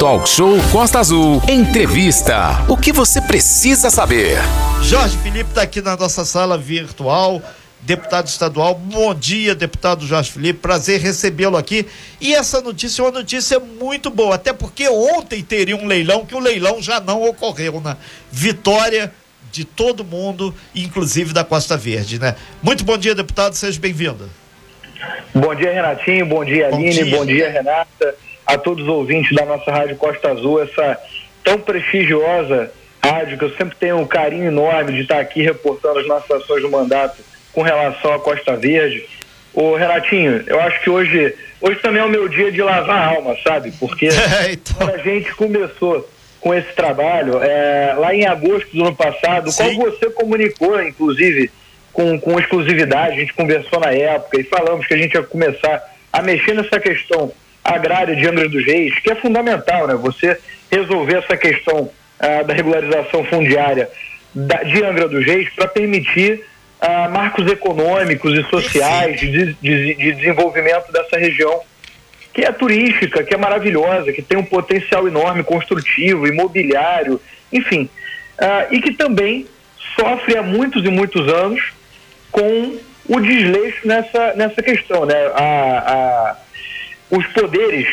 Talk Show Costa Azul. Entrevista. O que você precisa saber? Jorge Felipe está aqui na nossa sala virtual. Deputado estadual, bom dia, deputado Jorge Felipe, prazer recebê-lo aqui. E essa notícia é uma notícia muito boa, até porque ontem teria um leilão, que o leilão já não ocorreu, né? Vitória de todo mundo, inclusive da Costa Verde, né? Muito bom dia, deputado, seja bem-vindo. Bom dia, Renatinho, bom dia, bom Aline, dia. bom dia, Renata, a todos os ouvintes da nossa Rádio Costa Azul, essa tão prestigiosa rádio que eu sempre tenho um carinho enorme de estar aqui reportando as nossas ações do mandato com relação à Costa Verde. Ô, Renatinho, eu acho que hoje, hoje também é o meu dia de lavar a alma, sabe? Porque então... quando a gente começou com esse trabalho, é, lá em agosto do ano passado, Sim. qual você comunicou, inclusive, com, com exclusividade, a gente conversou na época e falamos que a gente ia começar a mexer nessa questão agrária de Angra dos Reis, que é fundamental, né? Você resolver essa questão ah, da regularização fundiária da, de Angra dos Reis para permitir ah, marcos econômicos e sociais de, de, de desenvolvimento dessa região que é turística, que é maravilhosa, que tem um potencial enorme construtivo, imobiliário, enfim, uh, e que também sofre há muitos e muitos anos com o desleixo nessa, nessa questão. Né? A, os poderes,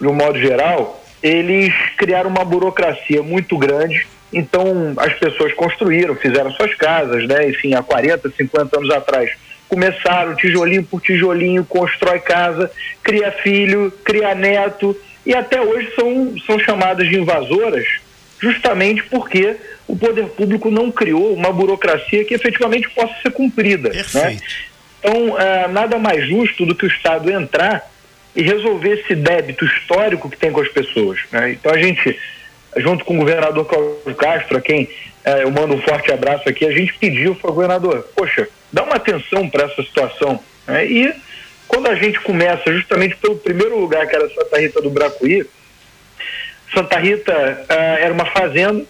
de um modo geral, eles criaram uma burocracia muito grande, então as pessoas construíram, fizeram suas casas, né? enfim, há 40, 50 anos atrás começaram tijolinho por tijolinho, constrói casa, cria filho, cria neto, e até hoje são, são chamadas de invasoras, justamente porque o poder público não criou uma burocracia que efetivamente possa ser cumprida. Né? Então, é, nada mais justo do que o Estado entrar e resolver esse débito histórico que tem com as pessoas. Né? Então, a gente, junto com o governador Cláudio Castro, a quem é, eu mando um forte abraço aqui, a gente pediu para o governador, poxa, dá uma atenção para essa situação. Né? E quando a gente começa justamente pelo primeiro lugar, que era Santa Rita do Bracuí, Santa Rita uh, era uma fazenda,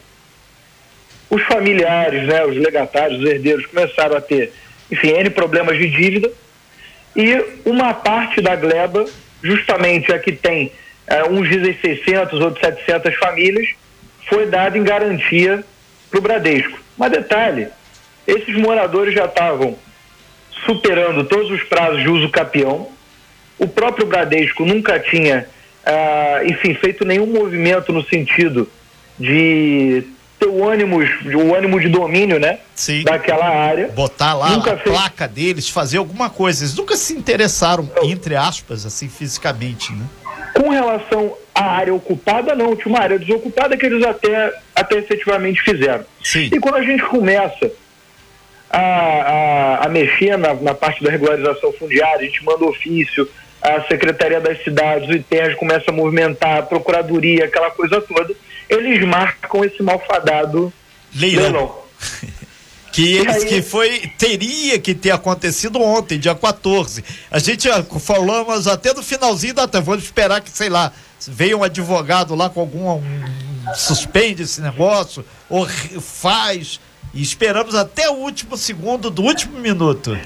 os familiares, né, os legatários, os herdeiros começaram a ter, enfim, N problemas de dívida, e uma parte da gleba, justamente a que tem uh, uns dizem 600, outros 700 famílias, foi dada em garantia para o Bradesco. Mas detalhe, esses moradores já estavam superando todos os prazos de uso capião. O próprio Bradesco nunca tinha, ah, enfim, feito nenhum movimento no sentido de ter o ânimo, o ânimo de domínio, né? Sim. Daquela área. Botar lá nunca a fez... placa deles, fazer alguma coisa. Eles nunca se interessaram, entre aspas, assim, fisicamente, né? Com relação à área ocupada, não. Tinha uma área desocupada que eles até, até efetivamente fizeram. Sim. E quando a gente começa a, a, a mexer na, na, parte da regularização fundiária, a gente manda ofício, a Secretaria das Cidades, o ITERJ começa a movimentar, a Procuradoria, aquela coisa toda, eles marcam esse malfadado leilão. leilão. que eles aí... que foi teria que ter acontecido ontem, dia 14. A gente falamos até no finalzinho da vamos esperar que, sei lá, veio um advogado lá com algum um, suspende esse negócio ou faz e esperamos até o último segundo do último minuto.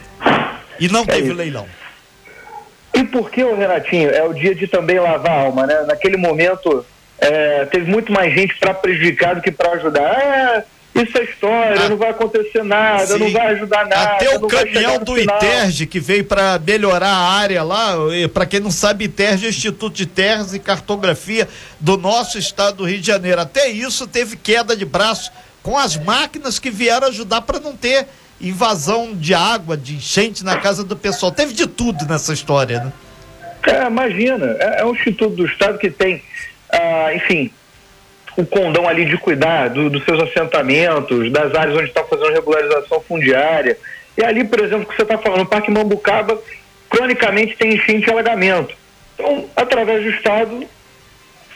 E não é teve isso. leilão. E por que, Renatinho, é o dia de também lavar a alma, né? Naquele momento, é, teve muito mais gente para prejudicar do que para ajudar. Ah, isso é história, ah, não vai acontecer nada, sim. não vai ajudar nada. Até o caminhão do ITERG que veio para melhorar a área lá, para quem não sabe, ITERG é o Instituto de Terras e Cartografia do nosso estado do Rio de Janeiro. Até isso teve queda de braço com as máquinas que vieram ajudar para não ter invasão de água, de enchente na casa do pessoal. Teve de tudo nessa história, né? É, imagina, é, é um instituto do Estado que tem, ah, enfim, o condão ali de cuidar do, dos seus assentamentos, das áreas onde está fazendo regularização fundiária. E ali, por exemplo, que você está falando, o Parque Mambucaba, cronicamente tem enchente e alagamento. Então, através do Estado,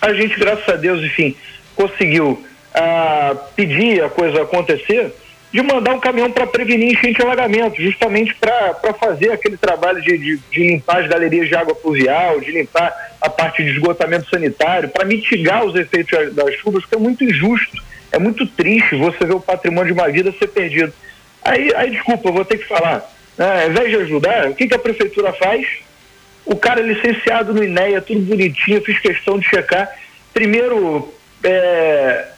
a gente, graças a Deus, enfim, conseguiu a pedir a coisa acontecer, de mandar um caminhão para prevenir enchente e alagamento, justamente para fazer aquele trabalho de, de, de, limpar as galerias de água pluvial, de limpar a parte de esgotamento sanitário, para mitigar os efeitos das chuvas, que é muito injusto, é muito triste você ver o patrimônio de uma vida ser perdido. Aí, aí desculpa, eu vou ter que falar. Né? Ao invés de ajudar, o que, que a prefeitura faz? O cara é licenciado no INEA, tudo bonitinho, fiz questão de checar primeiro é,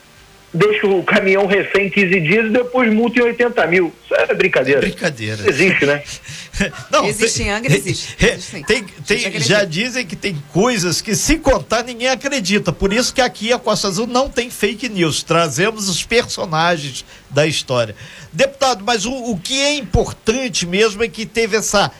deixa o caminhão refém 15 dias e depois multa em 80 mil. Isso é brincadeira. É brincadeira. Existe, né? Não, existe em Angra, existe. Tem, tem, já dizem que tem coisas que se contar ninguém acredita. Por isso que aqui a Costa Azul não tem fake news. Trazemos os personagens da história. Deputado, mas o, o que é importante mesmo é que teve essa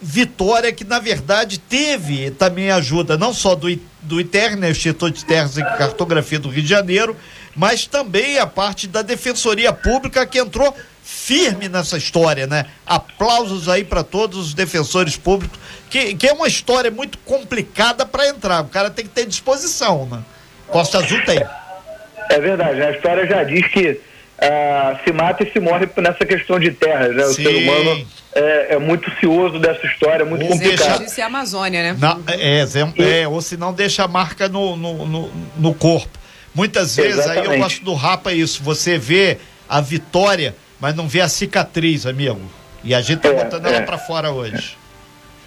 vitória que na verdade teve também ajuda não só do, do ITER, né, Instituto de Terras e Cartografia do Rio de Janeiro, mas também a parte da Defensoria Pública que entrou firme nessa história, né? Aplausos aí para todos os defensores públicos, que, que é uma história muito complicada para entrar. O cara tem que ter disposição, né? Costa Azul tem. É verdade, a história já diz que ah, se mata e se morre nessa questão de terras, né? O ser humano é, é, muito cioso dessa história, é muito o complicado. Isso é a Amazônia, né? Na, é, é, é, ou se não deixa a marca no, no, no, no corpo. Muitas vezes, Exatamente. aí eu gosto do Rapa isso, você vê a vitória, mas não vê a cicatriz, amigo. E a gente tá é, botando ela é. para fora hoje.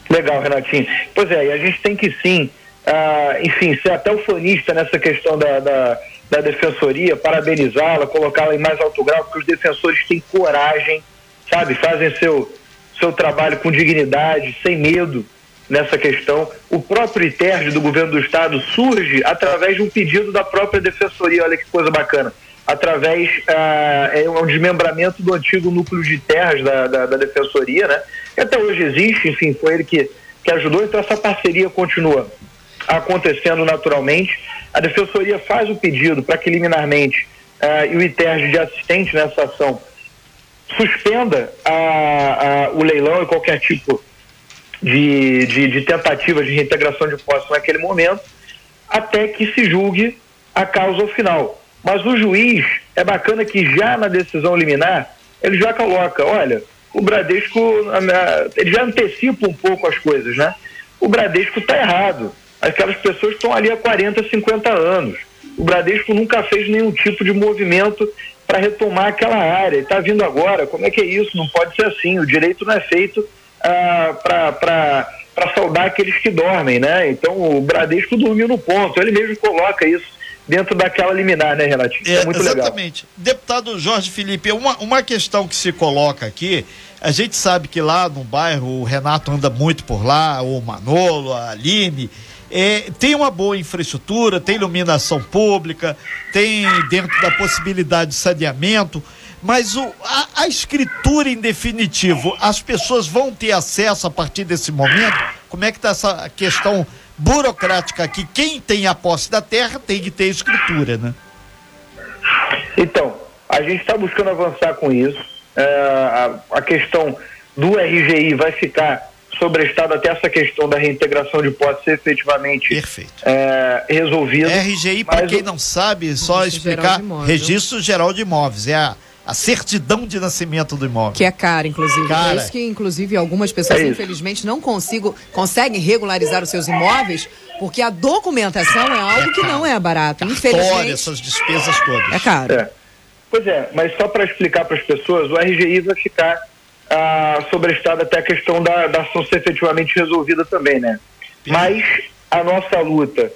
Legal, Renatinho. Pois é, e a gente tem que sim, ah, enfim, ser até ufanista nessa questão da, da, da defensoria, parabenizá-la, colocá-la em mais alto grau, porque os defensores têm coragem, sabe, fazem seu, seu trabalho com dignidade, sem medo nessa questão. O próprio ITERG do governo do estado surge através de um pedido da própria defensoria, olha que coisa bacana, através ah, é um desmembramento do antigo núcleo de terras da, da, da, defensoria, né? Que até hoje existe, enfim, foi ele que, que ajudou, então essa parceria continua acontecendo naturalmente. A defensoria faz o pedido para que liminarmente ah, e o ITERG de assistente nessa ação suspenda a, a, o leilão e qualquer tipo de, de, de tentativa de reintegração de posse naquele momento, até que se julgue a causa final. Mas o juiz, é bacana que já na decisão liminar, ele já coloca, olha, o Bradesco, ele já antecipa um pouco as coisas, né? O Bradesco está errado. Aquelas pessoas estão ali há 40, 50 anos. O Bradesco nunca fez nenhum tipo de movimento para retomar aquela área. Está vindo agora, como é que é isso? Não pode ser assim. O direito não é feito ah, para saudar aqueles que dormem, né? Então o Bradesco dormiu no ponto, ele mesmo coloca isso dentro daquela liminar, né, Renatinho? É, é muito exatamente. Legal. Deputado Jorge Felipe, uma, uma questão que se coloca aqui, a gente sabe que lá no bairro o Renato anda muito por lá, o Manolo, a Aline, é, tem uma boa infraestrutura, tem iluminação pública, tem dentro da possibilidade de saneamento, mas o, a, a, escritura em definitivo, as pessoas vão ter acesso a partir desse momento? Como é que está essa questão burocrática aqui? Quem tem a posse da terra tem que ter escritura, né? Então, a gente está buscando avançar com isso. É, a, a questão do RGI vai ficar sobrestado até essa questão da reintegração de posse ser efetivamente é, resolvida. RGI, para quem não sabe, só Registro explicar, geral Registro Geral de Imóveis, é a a certidão de nascimento do imóvel. Que é cara, inclusive. Cara. É isso que, inclusive, algumas pessoas, é infelizmente, não consigo, conseguem regularizar os seus imóveis, porque a documentação é algo é que não é barato. Infelizmente. essas despesas todas. É caro. É. Pois é, mas só para explicar para as pessoas, o RGI vai ficar ah, sobrestado até a questão da, da ação ser efetivamente resolvida também, né? Mas a nossa luta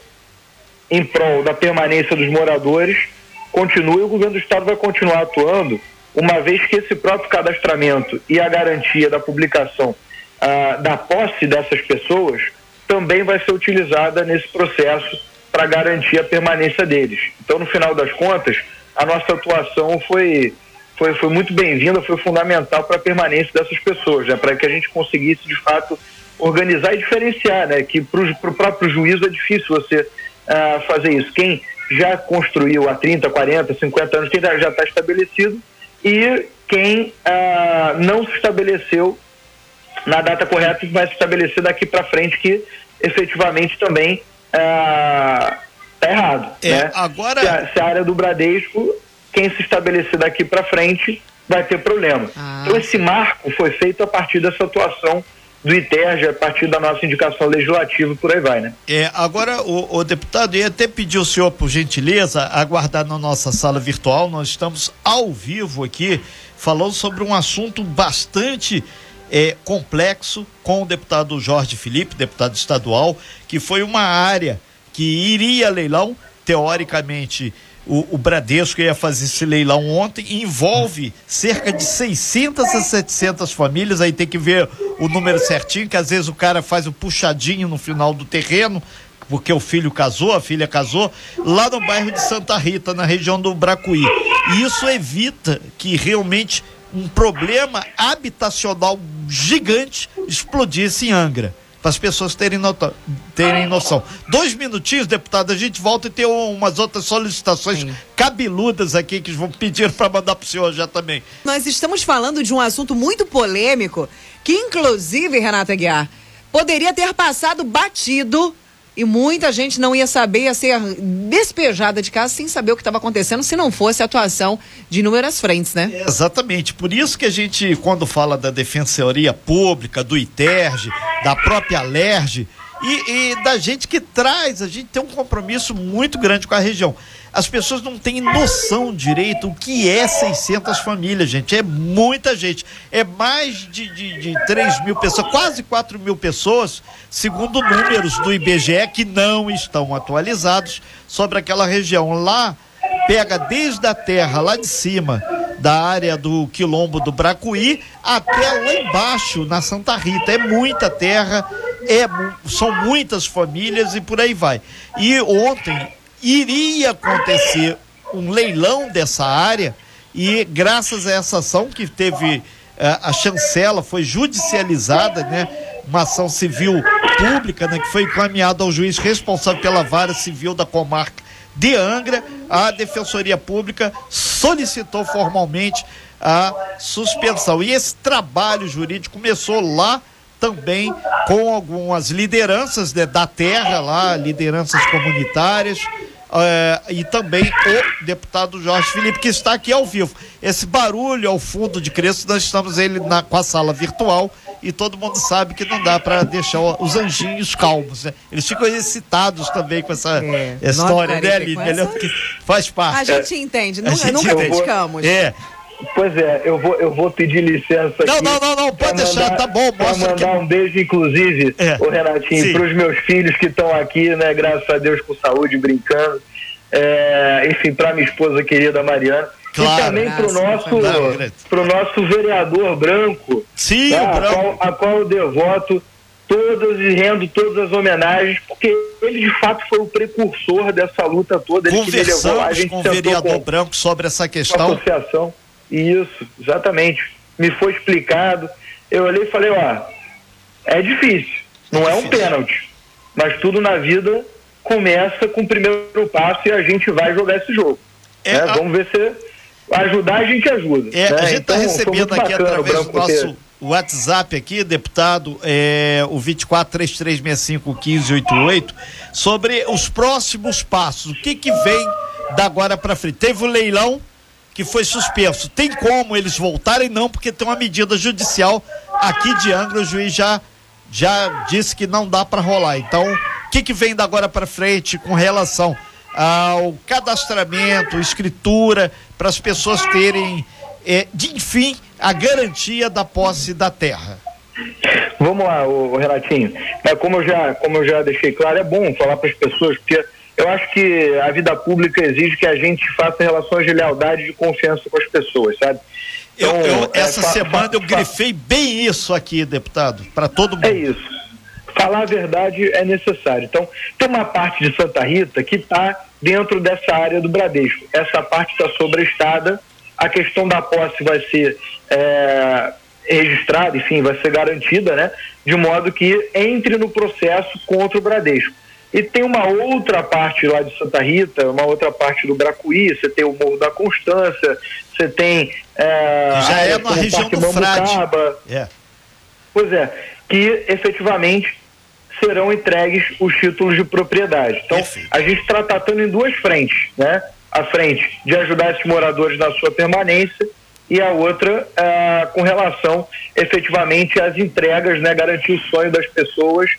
em prol da permanência dos moradores continua e o governo do estado vai continuar atuando, uma vez que esse próprio cadastramento e a garantia da publicação ah, da posse dessas pessoas também vai ser utilizada nesse processo para garantir a permanência deles. Então, no final das contas, a nossa atuação foi foi, foi muito bem-vinda, foi fundamental para a permanência dessas pessoas, né? para que a gente conseguisse, de fato, organizar e diferenciar, né? que para o próprio juízo é difícil você uh, fazer isso. Quem já construiu há 30, 40, 50 anos, quem já está estabelecido, e quem uh, não se estabeleceu na data correta vai se estabelecer daqui para frente, que efetivamente também está uh, errado. É, né? agora... Se a, se a área do Bradesco quem se estabelecer daqui para frente vai ter problema. Ah, então, esse marco foi feito a partir dessa atuação do ITERJ, a partir da nossa indicação legislativa, por aí vai, né? É, agora, o, o deputado, ia até pedir o senhor, por gentileza, aguardar na nossa sala virtual. Nós estamos ao vivo aqui, falando sobre um assunto bastante é, complexo com o deputado Jorge Felipe, deputado estadual, que foi uma área que iria leilão teoricamente, o, o, Bradesco ia fazer esse leilão ontem, envolve cerca de 600 a 700 famílias, aí tem que ver o número certinho, que às vezes o cara faz o puxadinho no final do terreno, porque o filho casou, a filha casou, lá no bairro de Santa Rita, na região do Bracuí. E isso evita que realmente um problema habitacional gigante explodisse em Angra para as pessoas terem, nota, terem noção. Dois minutinhos, deputado, a gente volta e tem umas outras solicitações Sim. cabeludas aqui que vão pedir para mandar para o senhor já também. Nós estamos falando de um assunto muito polêmico, que inclusive, Renata Guiar, poderia ter passado batido e muita gente não ia saber, ia ser despejada de casa sem saber o que estava acontecendo se não fosse a atuação de inúmeras frentes, né? É, exatamente. Por isso que a gente, quando fala da Defensoria Pública, do ITERG, da própria Alerj e, e da gente que traz, a gente tem um compromisso muito grande com a região as pessoas não têm noção direito o que é 600 famílias, gente. É muita gente. É mais de, de, de 3 mil pessoas, quase 4 mil pessoas, segundo números do IBGE, que não estão atualizados sobre aquela região. Lá, pega desde a terra lá de cima, da área do quilombo do Bracuí, até lá embaixo, na Santa Rita. É muita terra, é, são muitas famílias e por aí vai. E ontem iria acontecer um leilão dessa área e graças a essa ação que teve eh, a chancela foi judicializada, né? Uma ação civil pública, né? Que foi encaminhada ao juiz responsável pela vara civil da comarca de Angra, a Defensoria Pública solicitou formalmente a suspensão. E esse trabalho jurídico começou lá também com algumas lideranças né, da terra lá, lideranças comunitárias, é, e também o deputado Jorge Felipe, que está aqui ao vivo. Esse barulho ao fundo de Crespo, nós estamos ele na, com a sala virtual e todo mundo sabe que não dá para deixar os anjinhos calmos, né? Eles ficam excitados também com essa é, história, né, Aline? Essa... Faz parte. A gente entende, não, gente nunca entende. criticamos. É. Pois é, eu vou, eu vou pedir licença não, aqui. Não, não, não, pode deixar, mandar, tá bom. Para mandar que... um beijo, inclusive, é. o Renatinho, para os meus filhos que estão aqui, né, graças a Deus, com saúde, brincando. É, enfim, para minha esposa querida Mariana. Claro. E também para o nosso, pro nosso vereador branco, Sim, né, a, qual, a qual eu devoto todas e rendo todas as homenagens, porque ele de fato foi o precursor dessa luta toda. Ele Conversamos que levou, a gente com o vereador com, branco sobre essa questão. Associação. Isso, exatamente. Me foi explicado. Eu olhei e falei, ó, é difícil, não é, um pênalti, mas tudo na vida começa com o primeiro passo e a gente vai jogar esse jogo. É, né? a... Vamos ver se ajudar a gente ajuda. É, né? A gente está então, recebendo aqui através do nosso WhatsApp aqui, deputado, é, o 2433651588, sobre os próximos passos. O que que vem da agora para frente? Teve o leilão que foi suspenso. Tem como eles voltarem? Não, porque tem uma medida judicial aqui de Angra, o juiz já, já disse que não dá para rolar. Então, o que, que vem da agora para frente com relação ao cadastramento, escritura, para as pessoas terem, é, de, enfim, a garantia da posse da terra? Vamos lá, o, Renatinho. É, como, eu já, como eu já deixei claro, é bom falar para as pessoas, porque eu acho que a vida pública exige que a gente faça relações de lealdade e de confiança com as pessoas, sabe? Então, eu, eu, é, essa é, semana eu grifei bem isso aqui, deputado, para todo mundo. É isso. Falar a verdade é necessário. Então, tem uma parte de Santa Rita que está dentro dessa área do Bradesco. Essa parte está sobrestada. A questão da posse vai ser é, registrada, enfim, vai ser garantida, né? De modo que entre no processo contra o Bradesco. E tem uma outra parte lá de Santa Rita, uma outra parte do Bracuí, você tem o Morro da Constância, você tem. É, Já é na região do Frade. É. Pois é, que efetivamente serão entregues os títulos de propriedade. Então, Perfeito. a gente está tratando em duas frentes, né? A frente de ajudar esses moradores na sua permanência e a outra é, com relação efetivamente às entregas, né? Garantir o sonho das pessoas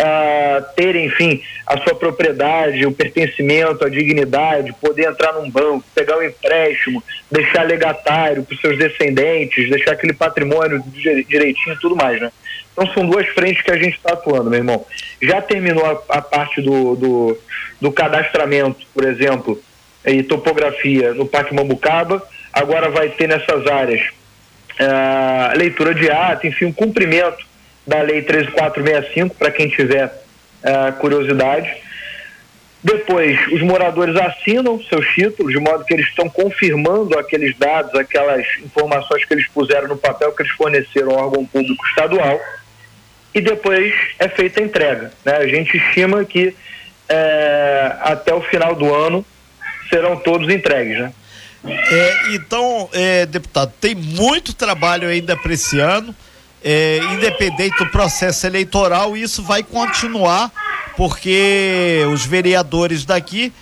uh, ter, enfim, a sua propriedade, o pertencimento, a dignidade, poder entrar num banco, pegar um empréstimo, deixar legatário para os seus descendentes, deixar aquele patrimônio direitinho e tudo mais, né? Então são duas frentes que a gente está atuando, meu irmão. Já terminou a, a parte do, do, do, cadastramento, por exemplo, e topografia no Parque Mambucaba, agora vai ter nessas áreas uh, leitura de ato, enfim, um cumprimento da Lei 13465, para quem tiver uh, curiosidade. Depois, os moradores assinam seus títulos, de modo que eles estão confirmando aqueles dados, aquelas informações que eles puseram no papel que eles forneceram ao órgão público estadual. E depois é feita a entrega. Né? A gente estima que é, até o final do ano serão todos entregues. Né? É, então, é, deputado, tem muito trabalho ainda para esse ano. É, independente do processo eleitoral, isso vai continuar porque os vereadores daqui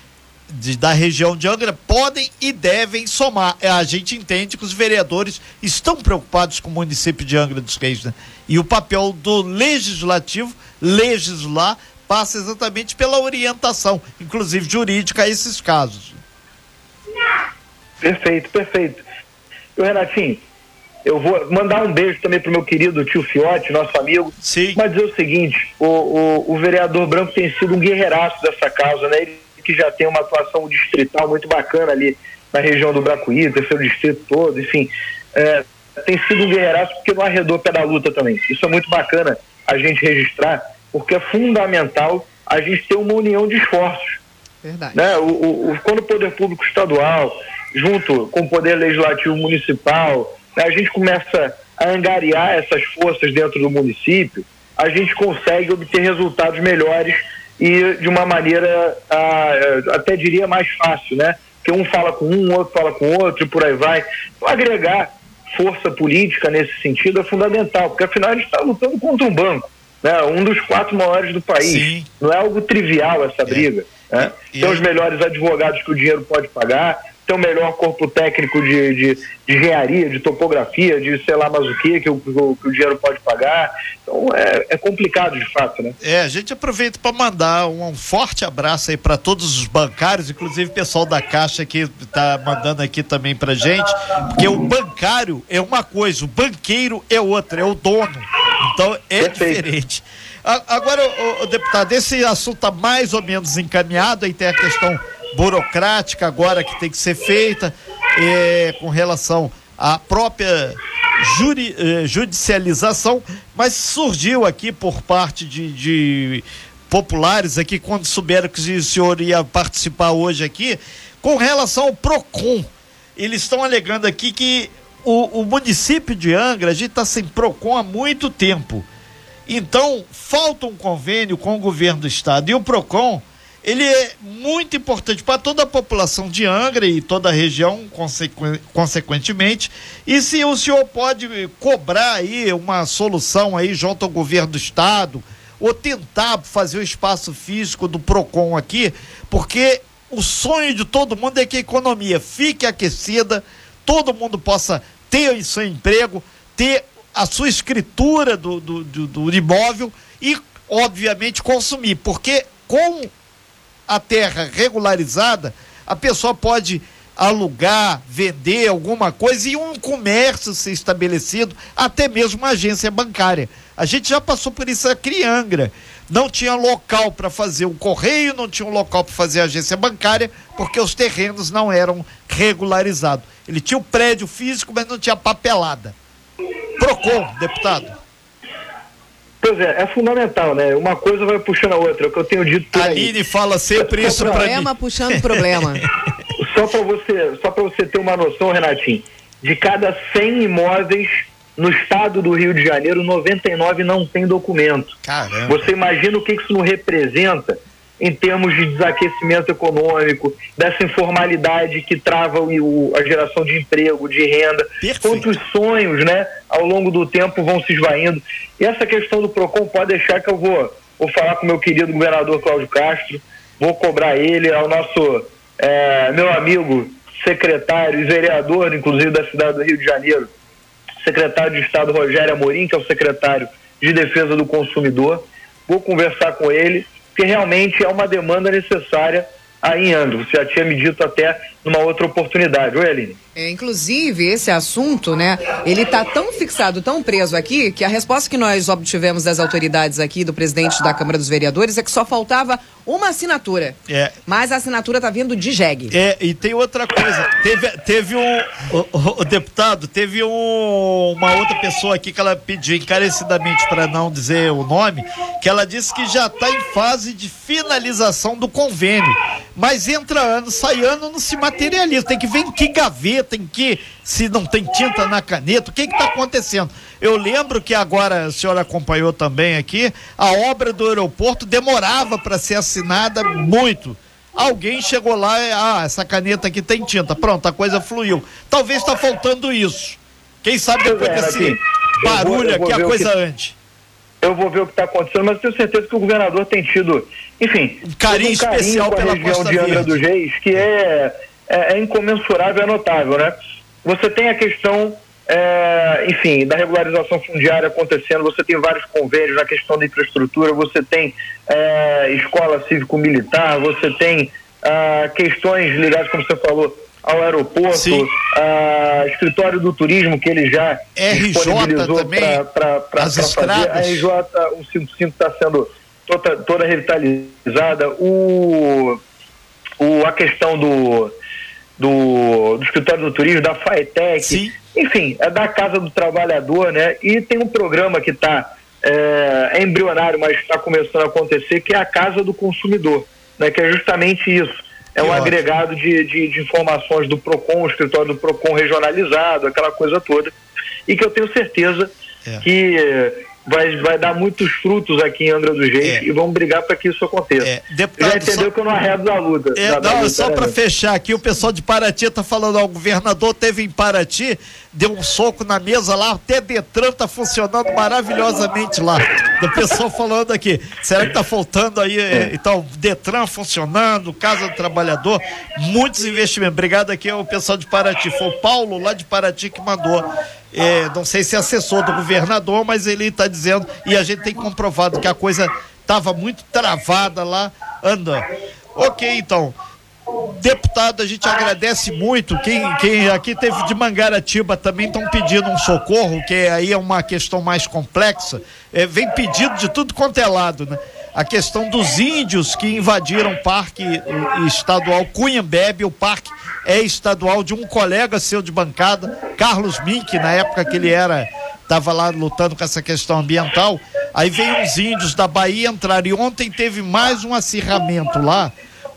de, da região de Angra podem e devem somar. É, a gente entende que os vereadores estão preocupados com o município de Angra dos Reis, né? E o papel do legislativo, legislar, passa exatamente pela orientação, inclusive jurídica, a esses casos. Perfeito, perfeito. Renatinho, eu vou mandar um beijo também pro meu querido tio Fiote, nosso amigo. Sim. Mas dizer o seguinte: o, o, o, vereador Branco tem sido um guerreiraço dessa causa, né? Ele que já tem uma atuação distrital muito bacana ali na região do Bracuí, terceiro distrito todo, enfim. É, tem sido um guerreiraço porque não arredou pé da luta também. Isso é muito bacana a gente registrar, porque é fundamental a gente ter uma união de esforços. Verdade. Né? O, o, quando o poder público estadual, junto com o poder legislativo municipal, a gente começa a angariar essas forças dentro do município, a gente consegue obter resultados melhores e de uma maneira até diria mais fácil, né? Que um fala com um, outro fala com outro e por aí vai. Então, agregar força política nesse sentido é fundamental, porque afinal a gente está lutando contra um banco, né? Um dos quatro maiores do país. Sim. Não é algo trivial essa é. briga. É. Né? E, Tem os melhores advogados que o dinheiro pode pagar, ter um melhor corpo técnico de, de, de engenharia, de topografia, de sei lá mais o que, que o, que o dinheiro pode pagar. Então é, é complicado de fato, né? É, a gente aproveita para mandar um, um, forte abraço aí para todos os bancários, inclusive o pessoal da Caixa que está mandando aqui também para gente, porque o bancário é uma coisa, o banqueiro é outra, é o dono. Então é Perfeito. diferente. Agora, o, o deputado, esse assunto está mais ou menos encaminhado, aí tem a questão burocrática agora que tem que ser feita é, com relação à própria juri, eh, judicialização, mas surgiu aqui por parte de, de populares aqui, quando souberam que o senhor ia participar hoje aqui, com relação ao PROCON. Eles estão alegando aqui que o, o município de Angra, a gente está sem PROCON há muito tempo. Então, falta um convênio com o governo do estado. E o PROCON ele é muito importante para toda a população de Angra e toda a região, consequentemente. E se o senhor pode cobrar aí uma solução aí junto ao governo do estado, ou tentar fazer o espaço físico do PROCON aqui, porque o sonho de todo mundo é que a economia fique aquecida, todo mundo possa ter o seu emprego, ter a sua escritura do, do, do, do imóvel e, obviamente, consumir, porque com a terra regularizada, a pessoa pode alugar, vender alguma coisa e um comércio ser estabelecido, até mesmo uma agência bancária. A gente já passou por isso aqui em Angra. Não tinha local para fazer o correio, não tinha um local para fazer a agência bancária, porque os terrenos não eram regularizados. Ele tinha o prédio físico, mas não tinha papelada. Procon, deputado. Pois é, é fundamental, né? Uma coisa vai puxando a outra, é o que eu tenho dito por A Aline fala sempre isso para mim. Problema puxando problema. só para você, só para você ter uma noção, Renatinho, de cada 100 imóveis no estado do Rio de Janeiro, 99 não tem documento. Caramba. Você imagina o que isso não representa em termos de desaquecimento econômico, dessa informalidade que trava o, a geração de emprego, de renda, Perfeito. quantos sonhos, né, ao longo do tempo vão se esvaindo. E essa questão do PROCON pode deixar que eu vou, vou falar com o meu querido governador Cláudio Castro, vou cobrar ele, ao nosso é, meu amigo secretário e vereador, inclusive, da cidade do Rio de Janeiro, secretário de Estado Rogério Amorim, que é o secretário de Defesa do Consumidor. Vou conversar com ele porque realmente é uma demanda necessária aí em Angra. Você já tinha me dito até numa outra oportunidade. Oi, Aline. É, inclusive, esse assunto, né, ele está tão fixado, tão preso aqui, que a resposta que nós obtivemos das autoridades aqui, do presidente da Câmara dos Vereadores, é que só faltava uma assinatura. É. Mas a assinatura está vindo de jegue. É, e tem outra coisa. Teve, teve um. O, o, o deputado, teve um, uma outra pessoa aqui que ela pediu encarecidamente para não dizer o nome, que ela disse que já está em fase de finalização do convênio. Mas entra ano, sai ano, não se materializa. Tem que ver em que gaveta, em que. Se não tem tinta na caneta, o que está acontecendo? Eu lembro que agora, a senhora acompanhou também aqui, a obra do aeroporto demorava para ser assinada muito. Alguém chegou lá e, ah, essa caneta aqui tem tinta. Pronto, a coisa fluiu. Talvez está faltando isso. Quem sabe depois é, desse barulho aqui a coisa que, ande. Eu vou ver o que está acontecendo, mas tenho certeza que o governador tem tido, enfim, carinho, um carinho especial com a pela região Costa de Angra Verde. dos Reis, que é, é, é incomensurável, é notável, né? Você tem a questão é, enfim, da regularização fundiária acontecendo, você tem vários convênios na questão da infraestrutura, você tem é, escola cívico-militar, você tem ah, questões ligadas, como você falou, ao aeroporto, a escritório do turismo que ele já RJ disponibilizou para fazer. A RJ, o 55 está sendo toda, toda revitalizada. O, o, a questão do, do, do escritório do turismo, da FAETEC, Sim. enfim, é da Casa do Trabalhador, né? E tem um programa que está é, é embrionário, mas está começando a acontecer, que é a Casa do Consumidor, né? Que é justamente isso. É um agregado de, de, de informações do PROCON, o escritório do PROCON regionalizado, aquela coisa toda. E que eu tenho certeza É. que vai, vai dar muitos frutos aqui em Angra dos Reis É. e vamos brigar para que isso aconteça. É, deputado, Já entendeu só- que eu não arredo da luta. É, da- da não, luta, só para né? fechar aqui, o pessoal de Paraty tá falando, ó, o governador teve em Paraty, deu um soco na mesa lá, até Detran tá funcionando maravilhosamente lá. O pessoal falando aqui, será que tá faltando aí, é, então, Detran funcionando, Casa do Trabalhador, muitos investimentos. Obrigado aqui ao pessoal de Paraty, foi o Paulo lá de Paraty que mandou. É, não sei se é assessor do governador, mas ele está dizendo, e a gente tem comprovado que a coisa estava muito travada lá, andando. Ok, então. Deputado, a gente agradece muito. Quem, quem aqui teve de Mangaratiba também estão pedindo um socorro, que aí é uma questão mais complexa. É, vem pedido de tudo quanto é lado, né? A questão dos índios que invadiram o parque estadual Cunhambebe, o parque é estadual de um colega seu de bancada, Carlos Mink, na época que ele era estava lá lutando com essa questão ambiental. Aí veio uns índios da Bahia entrar e ontem teve mais um acirramento lá,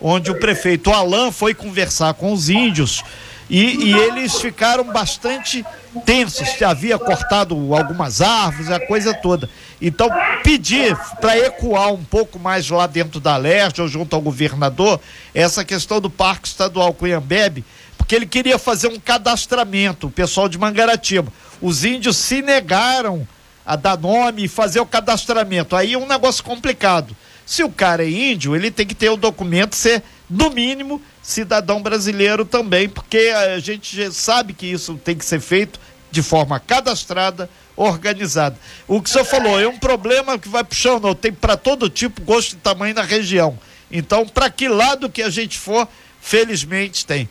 onde o prefeito Alain foi conversar com os índios e, e eles ficaram bastante tensos. Havia cortado algumas árvores, a coisa toda. Então, pedir para ecoar um pouco mais lá dentro da Leste, ou junto ao governador, essa questão do Parque Estadual Cunhambebe, porque ele queria fazer um cadastramento, o pessoal de Mangaratiba. Os índios se negaram a dar nome e fazer o cadastramento. Aí é um negócio complicado. Se o cara é índio, ele tem que ter o documento ser, no mínimo, cidadão brasileiro também, porque a gente sabe que isso tem que ser feito de forma cadastrada, organizada. O que o senhor falou é um problema que vai puxando, tem para todo tipo, gosto e tamanho na região. Então, para que lado que a gente for, felizmente tem.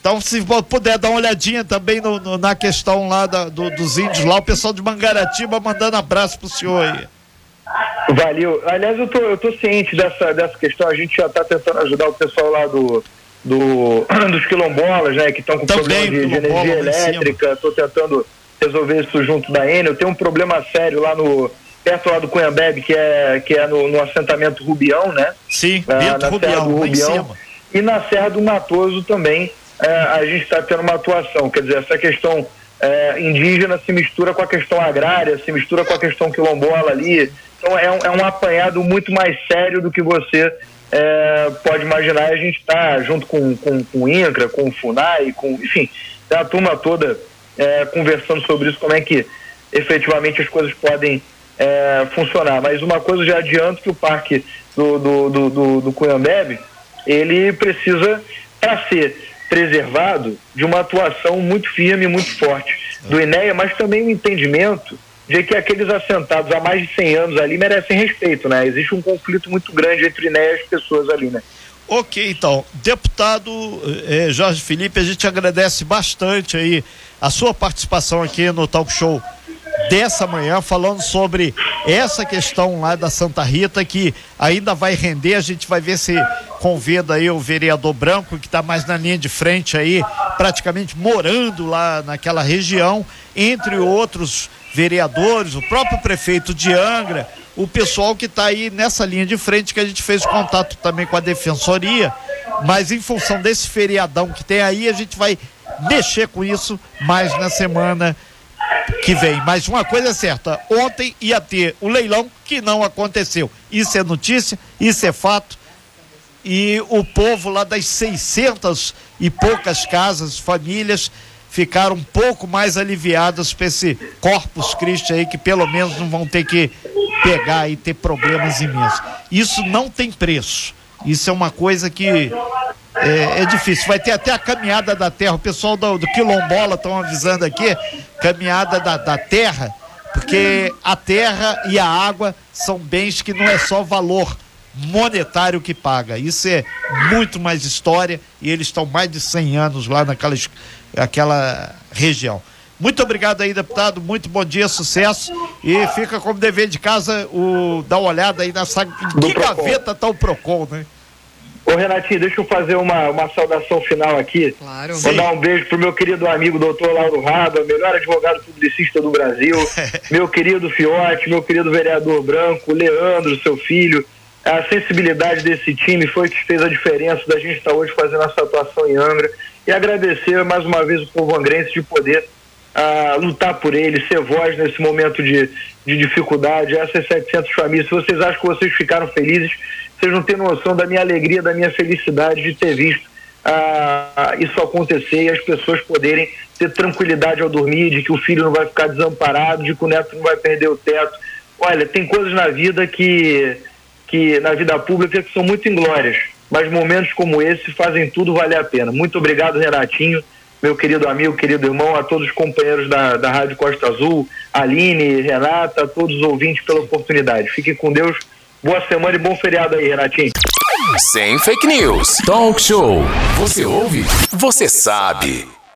Então, se puder dar uma olhadinha também no- no- na questão lá da- do- dos índios lá, o pessoal de Mangaratiba mandando abraço pro senhor aí. Valeu. Aliás, eu tô, eu tô ciente dessa, dessa questão. A gente já está tentando ajudar o pessoal lá do, do, dos quilombolas, né? Que estão com Também, problema de, de energia elétrica. Estou tentando resolver isso junto da Enel. Tem um problema sério lá no. perto lá do Cunhambebe, que é, que é no, no assentamento Rubião, né? Sim, Ah, na Serra Rubião, do lá em Rubião. E na Serra do Matoso também eh, a gente está tendo uma atuação. Quer dizer, essa questão eh, indígena se mistura com a questão agrária, se mistura com a questão quilombola ali. Então é um, é um apanhado muito mais sério do que você eh, pode imaginar. A gente está junto com, com, com o INCRA, com o FUNAI, com, enfim, tá a turma toda eh, conversando sobre isso, como é que efetivamente as coisas podem eh, funcionar. Mas uma coisa já adianto que o parque do, do, do, do, do Cunhambebe, ele precisa, para ser preservado, de uma atuação muito firme, muito forte do INEA, mas também o entendimento de que aqueles assentados há mais de 100 anos ali merecem respeito, né? Existe um conflito muito grande entre e as pessoas ali, né? Ok, então, deputado eh, Jorge Felipe, a gente agradece bastante aí a sua participação aqui no talk show dessa manhã, falando sobre essa questão lá da Santa Rita, que ainda vai render, a gente vai ver se convida aí o vereador Branco, que está mais na linha de frente aí, praticamente morando lá naquela região, entre outros vereadores, o próprio prefeito de Angra, o pessoal que está aí nessa linha de frente, que a gente fez contato também com a defensoria, mas em função desse feriadão que tem aí, a gente vai mexer com isso mais na semana que vem. Mas uma coisa é certa, ontem ia ter o leilão que não aconteceu. Isso é notícia, isso é fato. E o povo lá das 600 e poucas casas, famílias, ficaram um pouco mais aliviadas para esse Corpus Christi aí, que pelo menos não vão ter que pegar e ter problemas imensos. Isso não tem preço. Isso é uma coisa que é, é, difícil. Vai ter até a caminhada da terra. O pessoal do, do Quilombola estão avisando aqui, caminhada da, da terra, porque a terra e a água são bens que não é só valor monetário que paga. Isso é muito mais história e eles estão mais de 100 anos lá naquela aquela região. Muito obrigado aí, deputado. Muito bom dia, sucesso. E fica como dever de casa o dar uma olhada aí nessa. Em que gaveta está o PROCON, né? Ô Renatinho, deixa eu fazer uma, uma saudação final aqui. Claro. Vou dar um beijo pro meu querido amigo doutor Lauro Raba, melhor advogado publicista do Brasil, meu querido Fiote, meu querido vereador Branco, Leandro, seu filho. A sensibilidade desse time foi que fez a diferença da gente estar hoje fazendo essa atuação em Angra. E agradecer mais uma vez o povo angrense de poder uh, lutar por ele, ser voz nesse momento de, de dificuldade. Essas 700 famílias, se vocês acham que vocês ficaram felizes, vocês não têm noção da minha alegria, da minha felicidade de ter visto ah, isso acontecer e as pessoas poderem ter tranquilidade ao dormir, de que o filho não vai ficar desamparado, de que o neto não vai perder o teto. Olha, tem coisas na vida que, que na vida pública que são muito inglórias, mas momentos como esse fazem tudo valer a pena. Muito obrigado, Renatinho, meu querido amigo, querido irmão, a todos os companheiros da, da Rádio Costa Azul, Aline, Renata, a todos os ouvintes pela oportunidade. Fiquem com Deus. Boa semana e bom feriado aí, Renatinho. Sem fake news. Talk show. Você ouve? Você sabe.